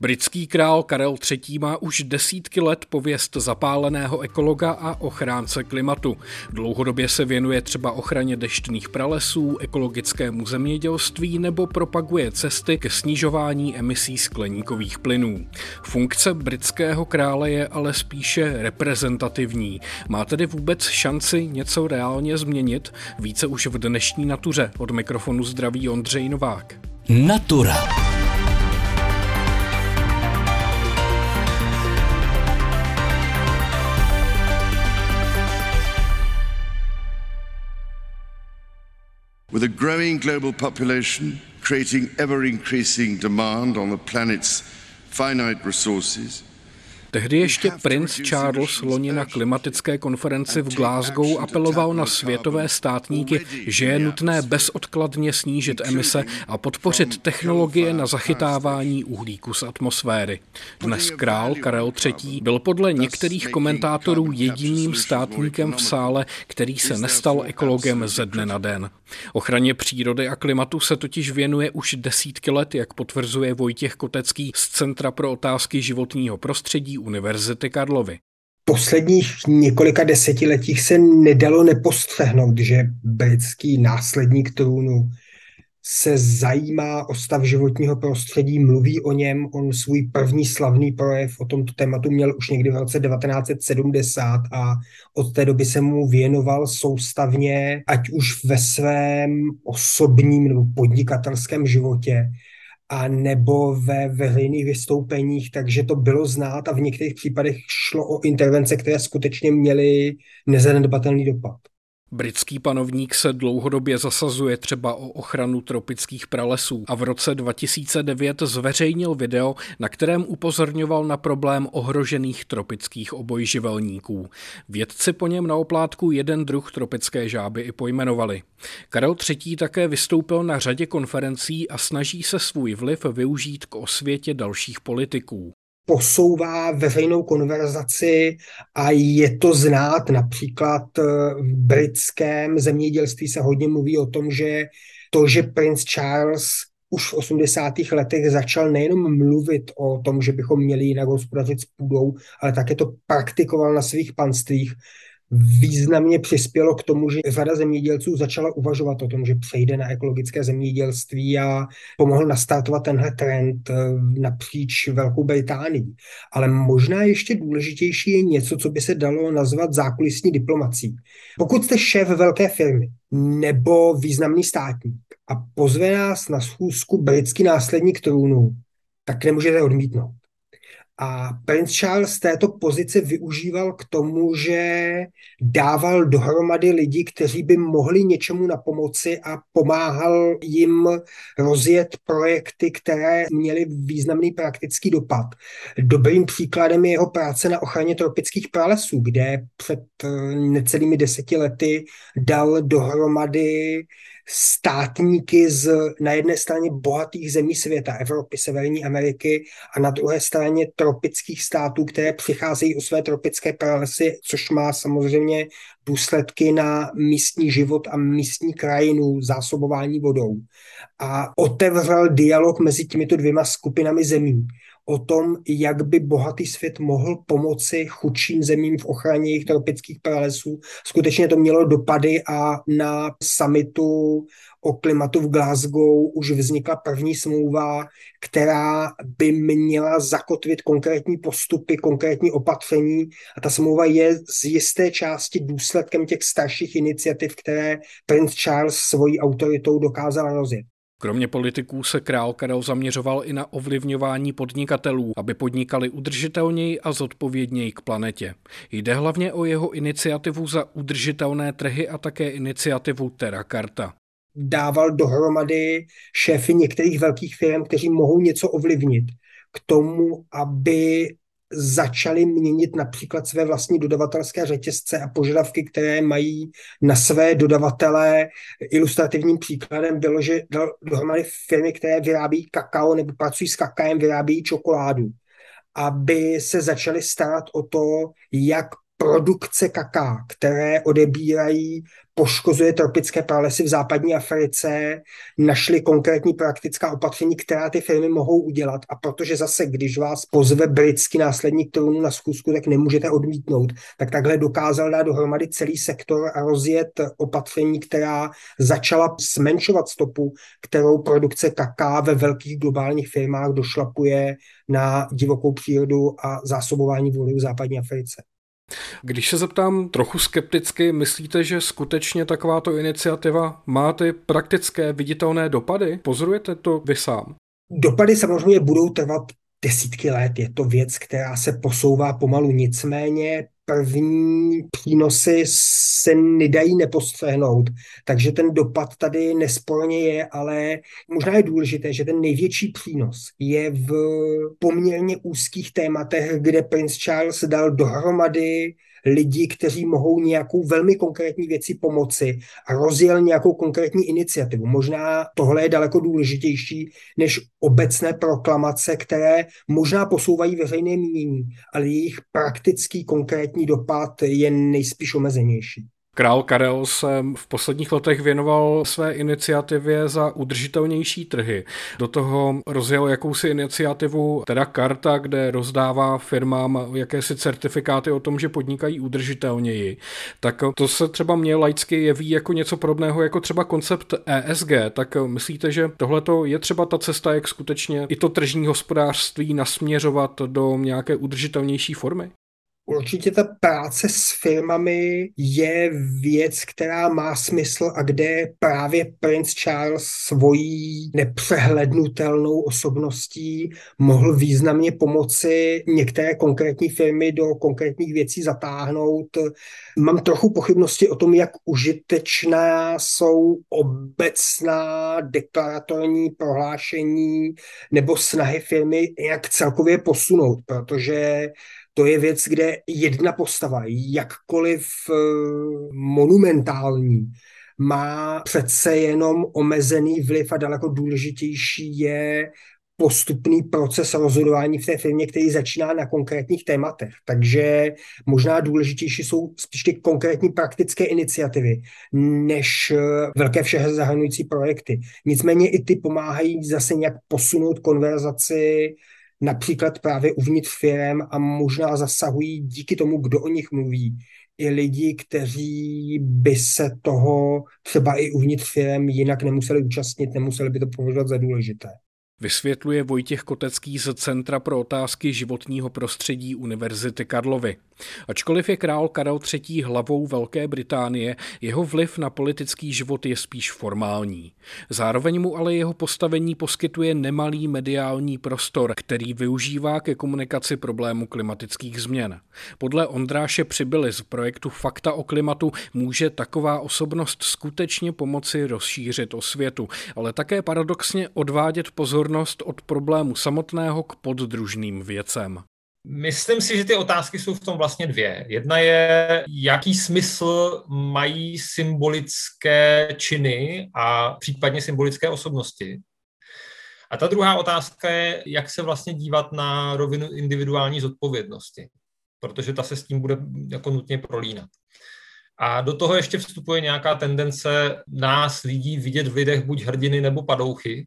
Britský král Karel III. má už desítky let pověst zapáleného ekologa a ochránce klimatu. Dlouhodobě se věnuje třeba ochraně deštných pralesů, ekologickému zemědělství nebo propaguje cesty ke snižování emisí skleníkových plynů. Funkce britského krále je ale spíše reprezentativní. Má tedy vůbec šanci něco reálně změnit? Více už v dnešní natuře. Od mikrofonu zdraví Ondřej Novák. Natura. With a growing global population creating ever increasing demand on the planet's finite resources, Tehdy ještě princ Charles loni na klimatické konferenci v Glasgow apeloval na světové státníky, že je nutné bezodkladně snížit emise a podpořit technologie na zachytávání uhlíku z atmosféry. Dnes král Karel III. byl podle některých komentátorů jediným státníkem v sále, který se nestal ekologem ze dne na den. Ochraně přírody a klimatu se totiž věnuje už desítky let, jak potvrzuje Vojtěch Kotecký z Centra pro otázky životního prostředí Univerzity Karlovy. Posledních několika desetiletích se nedalo nepostřehnout, že britský následník trůnu se zajímá o stav životního prostředí, mluví o něm. On svůj první slavný projev o tomto tématu měl už někdy v roce 1970 a od té doby se mu věnoval soustavně, ať už ve svém osobním nebo podnikatelském životě, a nebo ve veřejných vystoupeních, takže to bylo znát a v některých případech šlo o intervence, které skutečně měly nezanedbatelný dopad. Britský panovník se dlouhodobě zasazuje třeba o ochranu tropických pralesů a v roce 2009 zveřejnil video, na kterém upozorňoval na problém ohrožených tropických obojživelníků. Vědci po něm na oplátku jeden druh tropické žáby i pojmenovali. Karel III. také vystoupil na řadě konferencí a snaží se svůj vliv využít k osvětě dalších politiků posouvá veřejnou konverzaci a je to znát. Například eh, v britském zemědělství se hodně mluví o tom, že to, že princ Charles už v 80. letech začal nejenom mluvit o tom, že bychom měli jinak hospodařit s půdou, ale také to praktikoval na svých panstvích, významně přispělo k tomu, že řada zemědělců začala uvažovat o tom, že přejde na ekologické zemědělství a pomohl nastartovat tenhle trend eh, napříč Velkou Británií. Ale možná ještě důležitější je něco, co by se dalo nazvat zákulisní diplomací. Pokud jste šéf velké firmy nebo významný státník a pozve nás na schůzku britský následník trůnu, tak nemůžete odmítnout. A Prince Charles této pozice využíval k tomu, že dával dohromady lidi, kteří by mohli něčemu na pomoci a pomáhal jim rozjet projekty, které měly významný praktický dopad. Dobrým příkladem je jeho práce na ochraně tropických pralesů, kde před eh, necelými deseti lety dal dohromady státníky z na jedné straně bohatých zemí světa, Evropy, Severní Ameriky a na druhé straně tropických států, které přicházejí o své tropické pralesy, což má samozřejmě důsledky na místní život a místní krajinu, zásobování vodou. A otevřel dialog mezi těmito dvěma skupinami zemí o tom, jak by bohatý svět mohl pomoci chudším zemím v ochraně jejich tropických pralesů. Skutečně to mělo dopady a na samitu o klimatu v Glasgow už vznikla první smlouva, která by měla zakotvit konkrétní postupy, konkrétní opatření a ta smlouva je z jisté části důsledkem těch starších iniciativ, které prince Charles svojí autoritou dokázal rozjet. Kromě politiků se král Karel zaměřoval i na ovlivňování podnikatelů, aby podnikali udržitelněji a zodpovědněji k planetě. Jde hlavně o jeho iniciativu za udržitelné trhy a také iniciativu Terra Carta. Dával dohromady šéfy některých velkých firm, kteří mohou něco ovlivnit k tomu, aby začali měnit například své vlastní dodavatelské řetězce a požadavky, které mají na své dodavatele. Ilustrativním příkladem bylo, že dohromady firmy, které vyrábí kakao nebo pracují s kakaem, vyrábí čokoládu aby se začali starat o to, jak produkce kaká, které odebírají poškozuje tropické pralesy v západní Africe, našli konkrétní praktická opatření, která ty firmy mohou udělat. A protože zase, když vás pozve britský následník trůnu na schůzku, tak nemůžete odmítnout. Tak takhle dokázal dát dohromady celý sektor a rozjet opatření, která začala zmenšovat stopu, kterou produkce kaká ve velkých globálních firmách došlapuje na divokou přírodu a zásobování vody v západní Africe. Když se zeptám trochu skepticky, myslíte, že skutečně takováto iniciativa má ty praktické viditelné dopady? Pozorujete to vy sám? Dopady samozřejmě budou trvat desítky let. Je to věc, která se posouvá pomalu. Nicméně první přínosy se nedají nepostřehnout. Takže ten dopad tady nesporně je, ale možná je důležité, že ten největší přínos je v poměrně úzkých tématech, kde Prince Charles dal dohromady lidi, kteří mohou nějakou velmi konkrétní věci pomoci a rozjel nějakou konkrétní iniciativu. Možná tohle je daleko důležitější než obecné proklamace, které možná posouvají veřejné mínění, ale jejich praktický konkrétní dopad je nejspíš omezenější. Král Karel se v posledních letech věnoval své iniciativě za udržitelnější trhy. Do toho rozjel jakousi iniciativu, teda karta, kde rozdává firmám jakési certifikáty o tom, že podnikají udržitelněji. Tak to se třeba mě laicky jeví jako něco podobného jako třeba koncept ESG. Tak myslíte, že tohle je třeba ta cesta, jak skutečně i to tržní hospodářství nasměřovat do nějaké udržitelnější formy? Určitě ta práce s firmami je věc, která má smysl a kde právě Prince Charles svojí nepřehlednutelnou osobností mohl významně pomoci některé konkrétní firmy do konkrétních věcí zatáhnout. Mám trochu pochybnosti o tom, jak užitečná jsou obecná deklaratorní prohlášení nebo snahy firmy jak celkově posunout, protože to je věc, kde jedna postava, jakkoliv eh, monumentální, má přece jenom omezený vliv a daleko důležitější je postupný proces rozhodování v té firmě, který začíná na konkrétních tématech. Takže možná důležitější jsou spíš ty konkrétní praktické iniciativy, než eh, velké vše zahrnující projekty. Nicméně i ty pomáhají zase nějak posunout konverzaci například právě uvnitř firm a možná zasahují díky tomu, kdo o nich mluví, i lidi, kteří by se toho třeba i uvnitř firm jinak nemuseli účastnit, nemuseli by to považovat za důležité. Vysvětluje Vojtěch Kotecký z Centra pro otázky životního prostředí Univerzity Karlovy. Ačkoliv je král Karel III. hlavou Velké Británie, jeho vliv na politický život je spíš formální. Zároveň mu ale jeho postavení poskytuje nemalý mediální prostor, který využívá ke komunikaci problému klimatických změn. Podle Ondráše Přibyly z projektu Fakta o klimatu může taková osobnost skutečně pomoci rozšířit o světu, ale také paradoxně odvádět pozornost od problému samotného k poddružným věcem. Myslím si, že ty otázky jsou v tom vlastně dvě. Jedna je, jaký smysl mají symbolické činy a případně symbolické osobnosti. A ta druhá otázka je, jak se vlastně dívat na rovinu individuální zodpovědnosti, protože ta se s tím bude jako nutně prolínat. A do toho ještě vstupuje nějaká tendence nás lidí vidět v lidech buď hrdiny nebo padouchy,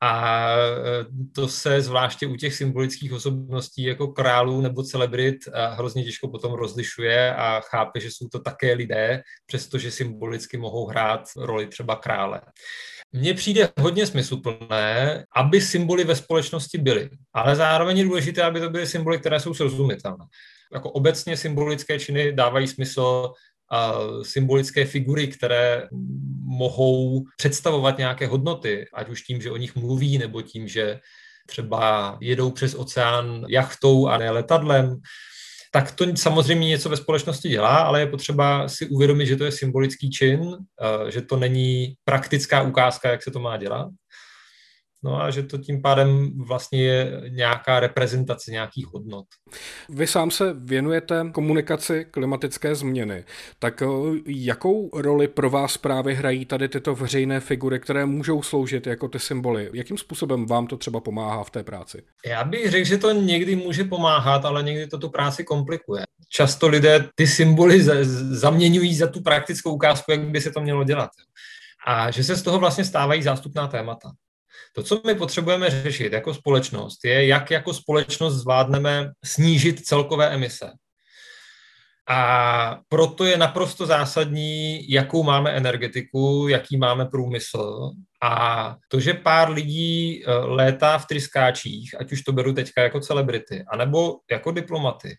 a e, to se zvláště u těch symbolických osobností jako králů nebo celebrit hrozně těžko potom rozlišuje a chápe, že jsou to také lidé, přestože symbolicky mohou hrát roli třeba krále. Mně přijde hodně smysluplné, aby symboly ve společnosti byly, ale zároveň je důležité, aby to byly symboly, které jsou srozumitelné. Jako obecně symbolické činy dávají smysl a symbolické figury, které mohou představovat nějaké hodnoty, ať už tím, že o nich mluví, nebo tím, že třeba jedou přes oceán jachtou a ne letadlem, tak to samozřejmě něco ve společnosti dělá, ale je potřeba si uvědomit, že to je symbolický čin, že to není praktická ukázka, jak se to má dělat. No a že to tím pádem vlastně je nějaká reprezentace nějakých hodnot. Vy sám se věnujete komunikaci klimatické změny. Tak eh, jakou roli pro vás právě hrají tady tyto veřejné figury, které můžou sloužit jako ty symboly? Jakým způsobem vám to třeba pomáhá v té práci? Já bych řekl, že to někdy může pomáhat, ale někdy to tu práci komplikuje. Často lidé ty symboly zaměňují za tu praktickou ukázku, jak by se to mělo dělat. A že se z toho vlastně stávají zástupná témata. To, co my potřebujeme řešit jako společnost, je, jak jako společnost zvládneme snížit celkové emise. A proto je naprosto zásadní, jakou máme energetiku, jaký máme průmysl. A to, že pár lidí eh, létá v tryskáčích, ať už to beru teďka jako celebrity, anebo jako diplomaty,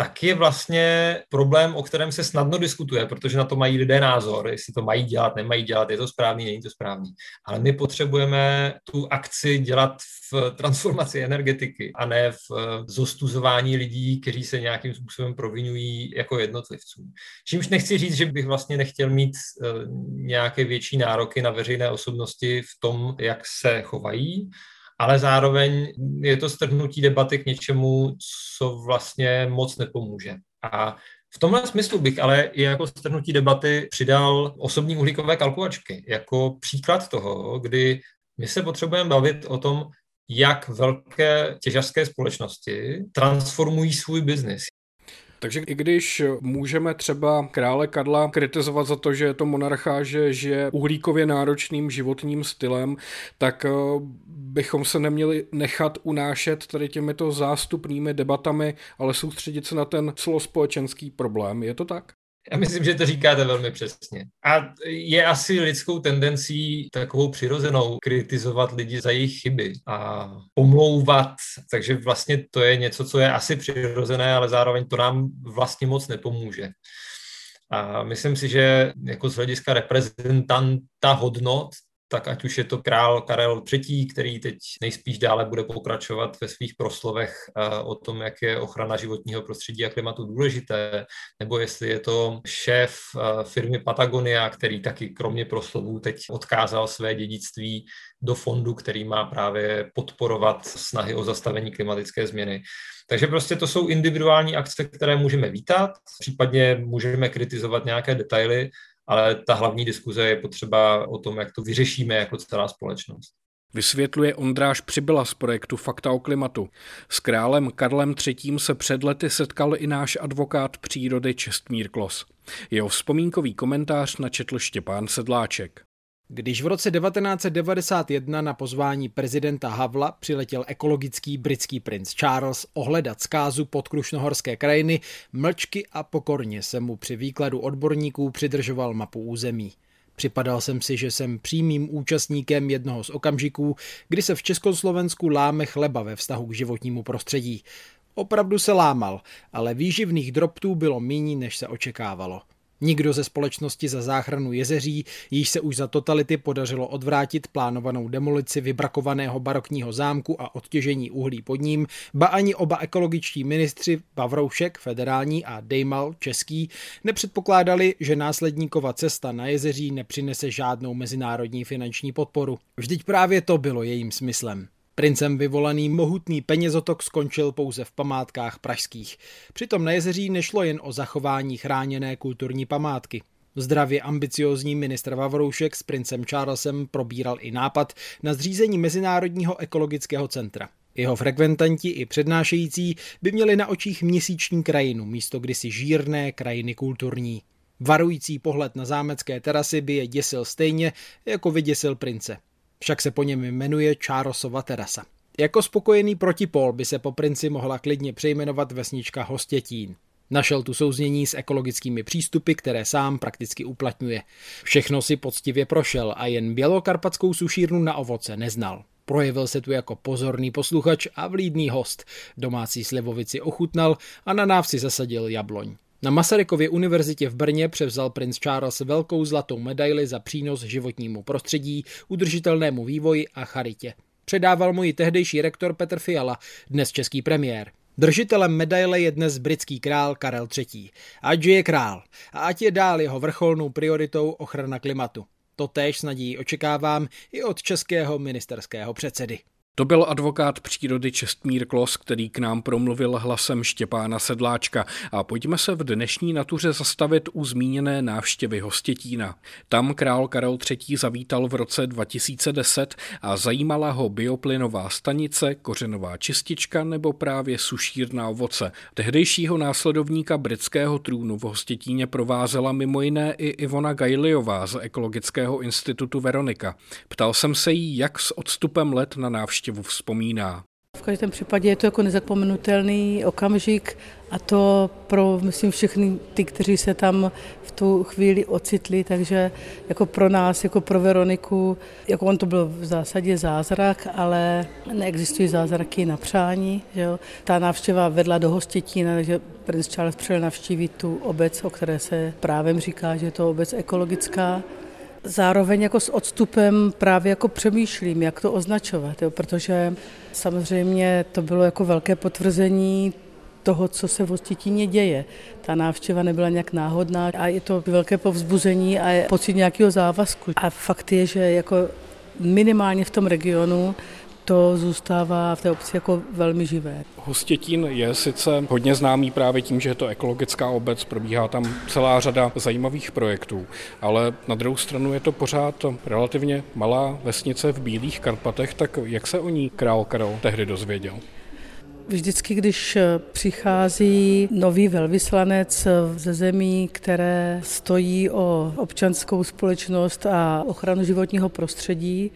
tak je vlastně problém, o kterém se snadno diskutuje, protože na to mají lidé názor, jestli to mají dělat, nemají dělat, je to správný, není to správný. Ale my potřebujeme tu akci dělat v transformaci energetiky a ne v zostuzování lidí, kteří se nějakým způsobem provinují jako jednotlivců. Čímž nechci říct, že bych vlastně nechtěl mít eh, nějaké větší nároky na veřejné osobnosti v tom, jak se chovají, ale zároveň je to strhnutí debaty k něčemu, co vlastně moc nepomůže. A v tomhle smyslu bych ale i jako strhnutí debaty přidal osobní uhlíkové kalkulačky jako příklad toho, kdy my se potřebujeme bavit o tom, jak velké těžařské společnosti transformují svůj biznis, takže i když můžeme třeba krále Karla kritizovat za to, že je to monarcha, že žije uhlíkově náročným životním stylem, tak eh, bychom se neměli nechat unášet tady těmito zástupnými debatami, ale soustředit se na ten celospolečenský problém. Je to tak? Já myslím, že to říkáte velmi přesně. A je asi lidskou tendencí takovou přirozenou kritizovat lidi za jejich chyby a pomlouvat. Takže vlastně to je něco, co je asi přirozené, ale zároveň to nám vlastně moc nepomůže. A myslím si, že jako z hlediska reprezentanta hodnot, tak ať už je to král Karel III., který teď nejspíš dále bude pokračovat ve svých proslovech eh, o tom, jak je ochrana životního prostředí a klimatu důležité, nebo jestli je to šéf eh, firmy Patagonia, který taky kromě proslovů teď odkázal své dědictví do fondu, který má právě podporovat snahy o zastavení klimatické změny. Takže prostě to jsou individuální akce, které můžeme vítat, případně můžeme kritizovat nějaké detaily, ale ta hlavní diskuze je potřeba o tom, jak to vyřešíme jako celá společnost. Vysvětluje Ondráš Přibyla z projektu Fakta o klimatu. S králem Karlem III. se před lety setkal i náš advokát přírody Čestmír Klos. Jeho vzpomínkový komentář načetl Štěpán Sedláček. Když v roce 1991 na pozvání prezidenta Havla přiletěl ekologický britský princ Charles ohledat zkázu podkrušnohorské krajiny, mlčky a pokorně se mu při výkladu odborníků přidržoval mapu území. Připadal jsem si, že jsem přímým účastníkem jednoho z okamžiků, kdy se v Československu láme chleba ve vztahu k životnímu prostředí. Opravdu se lámal, ale výživných drobtů bylo méně, než se očekávalo. Nikdo ze společnosti za záchranu jezeří, již se už za totality podařilo odvrátit plánovanou demolici vybrakovaného barokního zámku a odtěžení uhlí pod ním, ba ani oba ekologičtí ministři Pavroušek, federální a Dejmal, český, nepředpokládali, že následníkova cesta na jezeří nepřinese žádnou mezinárodní finanční podporu. Vždyť právě to bylo jejím smyslem. Princem vyvolaný mohutný penězotok skončil pouze v památkách pražských. Přitom na jezeří nešlo jen o zachování chráněné kulturní památky. Zdravě ambiciozní ministr Vavroušek s princem Charlesem probíral i nápad na zřízení Mezinárodního ekologického centra. Jeho frekventanti i přednášející by měli na očích měsíční krajinu místo kdysi žírné krajiny kulturní. Varující pohled na zámecké terasy by je děsil stejně, jako vyděsil prince však se po něm jmenuje Čárosova terasa. Jako spokojený protipol by se po princi mohla klidně přejmenovat vesnička Hostětín. Našel tu souznění s ekologickými přístupy, které sám prakticky uplatňuje. Všechno si poctivě prošel a jen bělokarpatskou sušírnu na ovoce neznal. Projevil se tu jako pozorný posluchač a vlídný host. Domácí slivovici ochutnal a na návsi zasadil jabloň. Na Masarykově univerzitě v Brně převzal princ Charles velkou zlatou medaili za přínos životnímu prostředí, udržitelnému vývoji a charitě. Předával mu ji tehdejší rektor Petr Fiala, dnes český premiér. Držitelem medaile je dnes britský král Karel III. Ať je král a ať je dál jeho vrcholnou prioritou ochrana klimatu. To též s nadějí očekávám i od českého ministerského předsedy. To byl advokát přírody Čestmír Klos, který k nám promluvil hlasem Štěpána Sedláčka. A pojďme se v dnešní natuře zastavit u zmíněné návštěvy Hostětína. Tam král Karel III. zavítal v roce 2010 a zajímala ho bioplynová stanice, kořenová čistička nebo právě sušírná ovoce. Tehdejšího následovníka britského trůnu v Hostětíně provázela mimo jiné i Ivona Gajliová z Ekologického institutu Veronika. Ptal jsem se jí, jak s odstupem let na návštěvu návštěvu vzpomíná. V každém případě je to jako nezapomenutelný okamžik a to pro, myslím, všechny ty, kteří se tam v tu chvíli ocitli, takže jako pro nás, jako pro Veroniku, jako on to byl v zásadě zázrak, ale neexistují zázraky na přání. Že jo. Ta návštěva vedla do Hostětína, takže princ Charles přijel navštívit tu obec, o které se právem říká, že je to obec ekologická zároveň jako s odstupem právě jako přemýšlím, jak to označovat, jo, protože samozřejmě to bylo jako velké potvrzení toho, co se v Hostitíně děje. Ta návštěva nebyla nějak náhodná a je to velké povzbuzení a je pocit nějakého závazku. A fakt je, že jako minimálně v tom regionu to zůstává v té obci jako velmi živé. Hostětín je sice hodně známý právě tím, že je to ekologická obec, probíhá tam celá řada zajímavých projektů, ale na druhou stranu je to pořád relativně malá vesnice v Bílých Karpatech, tak jak se o ní král Karel tehdy dozvěděl? Vždycky, když přichází nový velvyslanec ze zemí, které stojí o občanskou společnost a ochranu životního prostředí,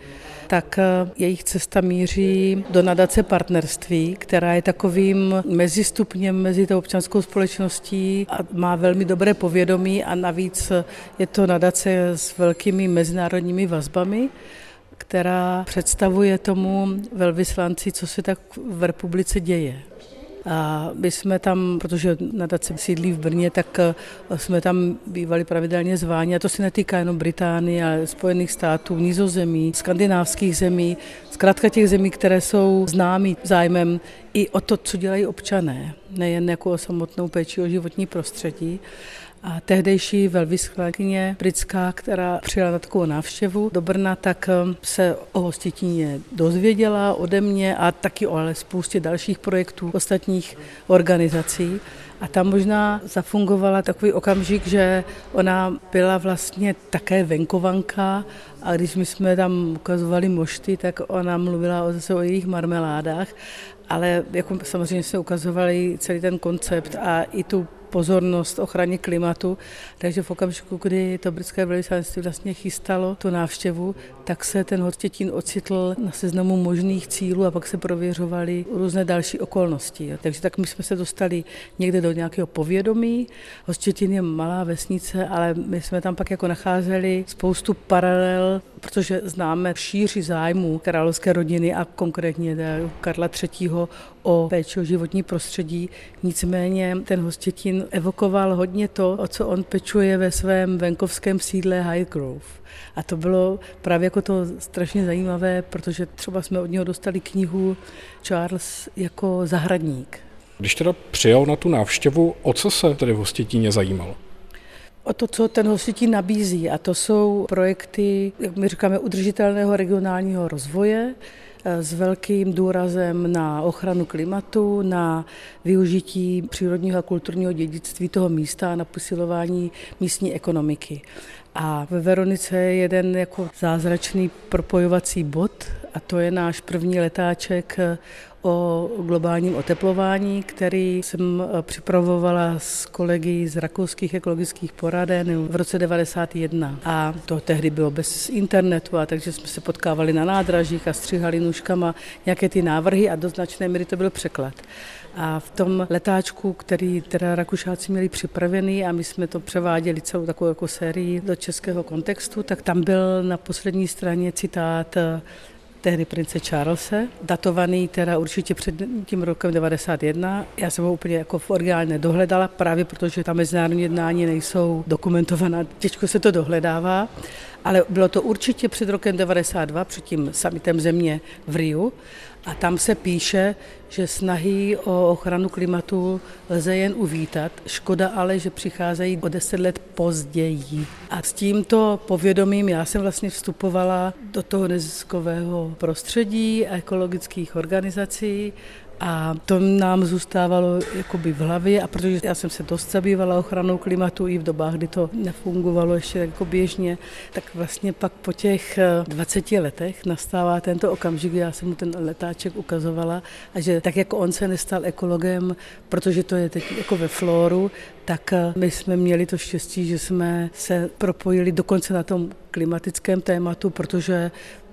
tak jejich cesta míří do nadace partnerství, která je takovým mezistupněm mezi tou občanskou společností a má velmi dobré povědomí a navíc je to nadace s velkými mezinárodními vazbami která představuje tomu velvyslanci, co se tak v republice děje. A my jsme tam, protože nadace sídlí v Brně, tak eh, jsme tam bývali pravidelně zváni. A to se netýká jenom Británie, ale Spojených států, Nizozemí, skandinávských zemí, zkrátka těch zemí, které jsou známí zájmem i o to, co dělají občané, nejen jako o samotnou péči o životní prostředí. A tehdejší velvyslankyně britská, která přijela na takovou návštěvu do Brna, tak um, se o Hostitíně dozvěděla ode mě a taky o ale spoustě dalších projektů ostatních organizací. A tam možná zafungovala takový okamžik, že ona byla vlastně také venkovanka a když my jsme tam ukazovali mošty, tak ona mluvila zase o jejich marmeládách, ale jako samozřejmě se ukazovali celý ten koncept a i tu pozornost ochraně klimatu, takže v okamžiku, kdy to britské velvyslanectví vlastně chystalo tu návštěvu, tak se ten Hostětín ocitl na seznamu možných cílů a pak se prověřovaly různé další okolnosti. Takže tak my jsme se dostali někde do nějakého povědomí. Hostětín je malá vesnice, ale my jsme tam pak jako nacházeli spoustu paralel, protože známe šíři zájmu královské rodiny a konkrétně Karla III. o péči o životní prostředí. Nicméně ten Hostětín evokoval hodně to, o co on pečuje ve svém venkovském sídle Highgrove. A to bylo právě jako to strašně zajímavé, protože třeba jsme od něho dostali knihu Charles jako zahradník. Když teda přijel na tu návštěvu, o co se tedy v Hostětíně zajímal? O to, co ten Hostětín nabízí, a to jsou projekty, jak my říkáme, udržitelného regionálního rozvoje, s velkým důrazem na ochranu klimatu, na využití přírodního a kulturního dědictví toho místa a na posilování místní ekonomiky. A ve Veronice je jeden jako zázračný propojovací bod a to je náš první letáček o globálním oteplování, který jsem eh, připravovala s kolegy z rakouských ekologických poraden v roce 91. A to tehdy bylo bez internetu, a takže jsme se potkávali na nádražích a stříhali nůžkama nějaké ty návrhy a do značné míry to byl překlad. A v tom letáčku, který teda Rakušáci měli připravený a my jsme to převáděli celou takovou jako sérii do českého kontextu, tak tam byl na poslední straně citát tehdy prince Charlese, datovaný teda určitě před tím rokem 91. Já jsem ho úplně jako v originál nedohledala, právě protože ta mezinárodní jednání nejsou dokumentovaná, těžko se to dohledává. ale bylo to určitě před rokem 92, před tím samitem země v Riu a tam se píše, že snahy o ochranu klimatu lze jen uvítat. Škoda ale, že přicházejí o deset let později. A s tímto povědomím já jsem vlastně vstupovala do toho neziskového prostředí ekologických organizací a to nám zůstávalo jakoby v hlavě a protože já jsem se dost zabývala ochranou klimatu i v dobách, kdy to nefungovalo ještě jako běžně, tak vlastně pak po těch 20 letech nastává tento okamžik, já jsem mu ten letáček ukazovala a že tak jako on se nestal ekologem, protože to je teď jako ve floru, tak my jsme měli to štěstí, že jsme se propojili dokonce na tom klimatickém tématu, protože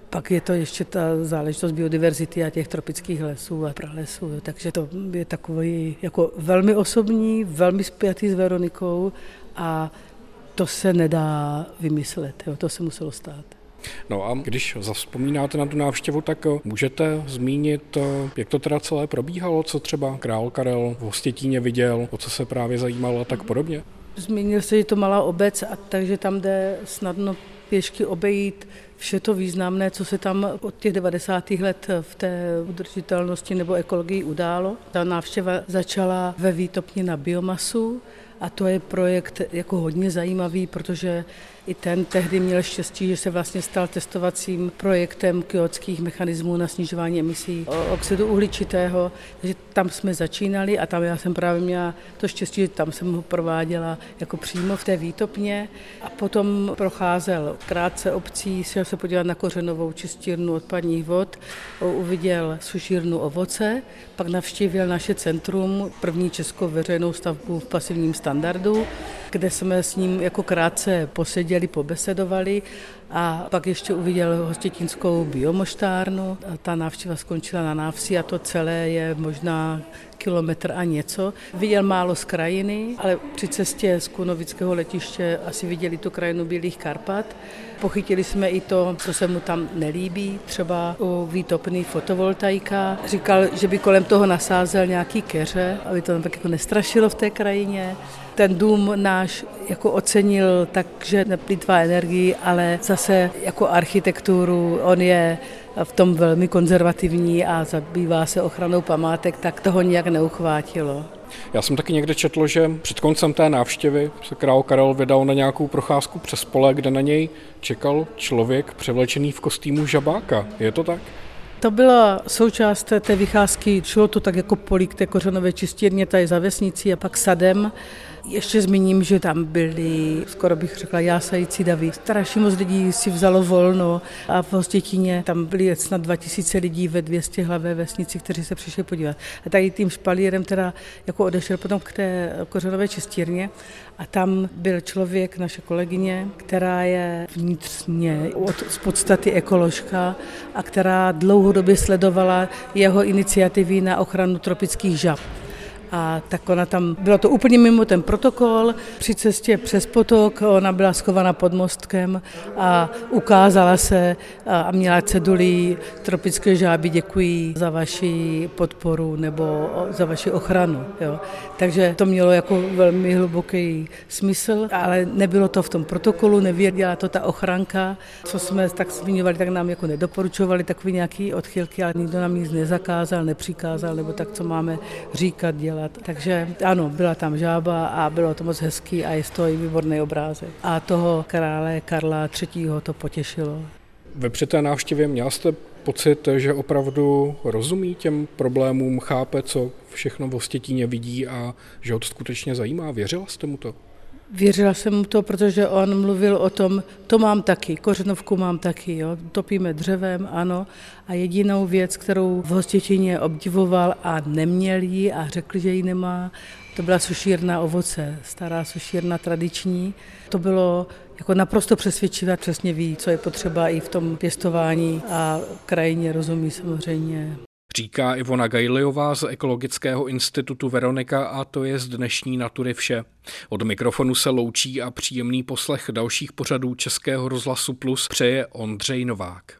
pak je to ještě ta záležitost biodiverzity a těch tropických lesů a pralesů. Takže to je takový jako velmi osobní, velmi spjatý s Veronikou a to se nedá vymyslet. Jo, to se muselo stát. No a když zavzpomínáte na tu návštěvu, tak eh, můžete zmínit, eh, jak to teda celé probíhalo, co třeba král Karel v Hostětíně viděl, o co se právě zajímal a tak podobně? Zmínil se, že to malá obec, a takže tam jde snadno pěšky obejít vše to významné, co se tam od těch 90. let v té udržitelnosti nebo ekologii událo. Ta návštěva začala ve výtopně na biomasu a to je projekt jako hodně zajímavý, protože i ten tehdy měl štěstí, že se vlastně stal testovacím projektem kyotských mechanismů na snižování emisí oxidu uhličitého. Takže tam jsme začínali a tam já jsem právě měla to štěstí, že tam jsem ho prováděla jako přímo v té výtopně a potom procházel krátce obcí, šel se podívat na kořenovou čistírnu odpadních vod, uviděl sušírnu ovoce, pak navštívil naše centrum, první českou veřejnou stavbu v pasivním standardu, kde jsme s ním jako krátce poseděli, pobesedovali a pak ještě uviděl hostětinskou biomoštárnu. A ta návštěva skončila na návsi a to celé je možná kilometr a něco. Viděl málo z krajiny, ale při cestě z Kunovického letiště asi viděli tu krajinu Bílých Karpat. Pochytili jsme i to, co se mu tam nelíbí, třeba u výtopný fotovoltaika. Říkal, že by kolem toho nasázel nějaký keře, aby to tam tak jako nestrašilo v té krajině. Ten dům náš jako ocenil tak, že neplýtvá energii, ale zase jako architekturu. On je v tom velmi konzervativní a zabývá se ochranou památek, tak toho nijak neuchvátilo. Já jsem taky někde četl, že před koncem té návštěvy se král Karel vydal na nějakou procházku přes pole, kde na něj čekal člověk převlečený v kostýmu žabáka. Je to tak? To byla součást té vycházky, šlo to tak jako polík té kořenové čistírně, tady za vesnicí a pak sadem. Ještě zmíním, že tam byli, skoro bych řekla, jásající davy. Strašně moc lidí si vzalo volno a v Hostětíně tam byli snad 2000 lidí ve 200 hlavé vesnici, kteří se přišli podívat. A tady tím špalírem teda jako odešel potom k té kořenové čistírně a tam byl člověk, naše kolegyně, která je vnitřně od, z podstaty ekoložka a která dlouhodobě sledovala jeho iniciativy na ochranu tropických žab a tak ona tam, bylo to úplně mimo ten protokol, při cestě přes potok, ona byla schovaná pod mostkem a ukázala se a měla cedulí tropické žáby, děkuji za vaši podporu nebo za vaši ochranu. Jo. Takže to mělo jako velmi hluboký smysl, ale nebylo to v tom protokolu, nevěděla to ta ochranka, co jsme tak zmiňovali, tak nám jako nedoporučovali takový nějaký odchylky, ale nikdo nám nic nezakázal, nepřikázal, nebo tak, co máme říkat, dělat dělat. Takže ano, byla tam žába a bylo to moc hezký a je to i výborný obrázek. A toho krále Karla III. to potěšilo. Ve při té návštěvě měl jste pocit, že opravdu rozumí těm problémům, chápe, co všechno v Ostětíně vidí a že ho to skutečně zajímá? Věřila jste mu to? Věřila jsem mu to, protože on mluvil o tom, to mám taky, kořenovku mám taky, jo. topíme dřevem, ano. A jedinou věc, kterou v Hostěčině obdivoval a neměl ji a řekl, že ji nemá, to byla sušírna ovoce, stará sušírna tradiční. To bylo jako naprosto přesvědčivé, přesně ví, co je potřeba i v tom pěstování a krajině rozumí samozřejmě. Říká Ivona Gajliová z Ekologického institutu Veronika a to je z dnešní natury vše. Od mikrofonu se loučí a příjemný poslech dalších pořadů Českého rozhlasu Plus přeje Ondřej Novák.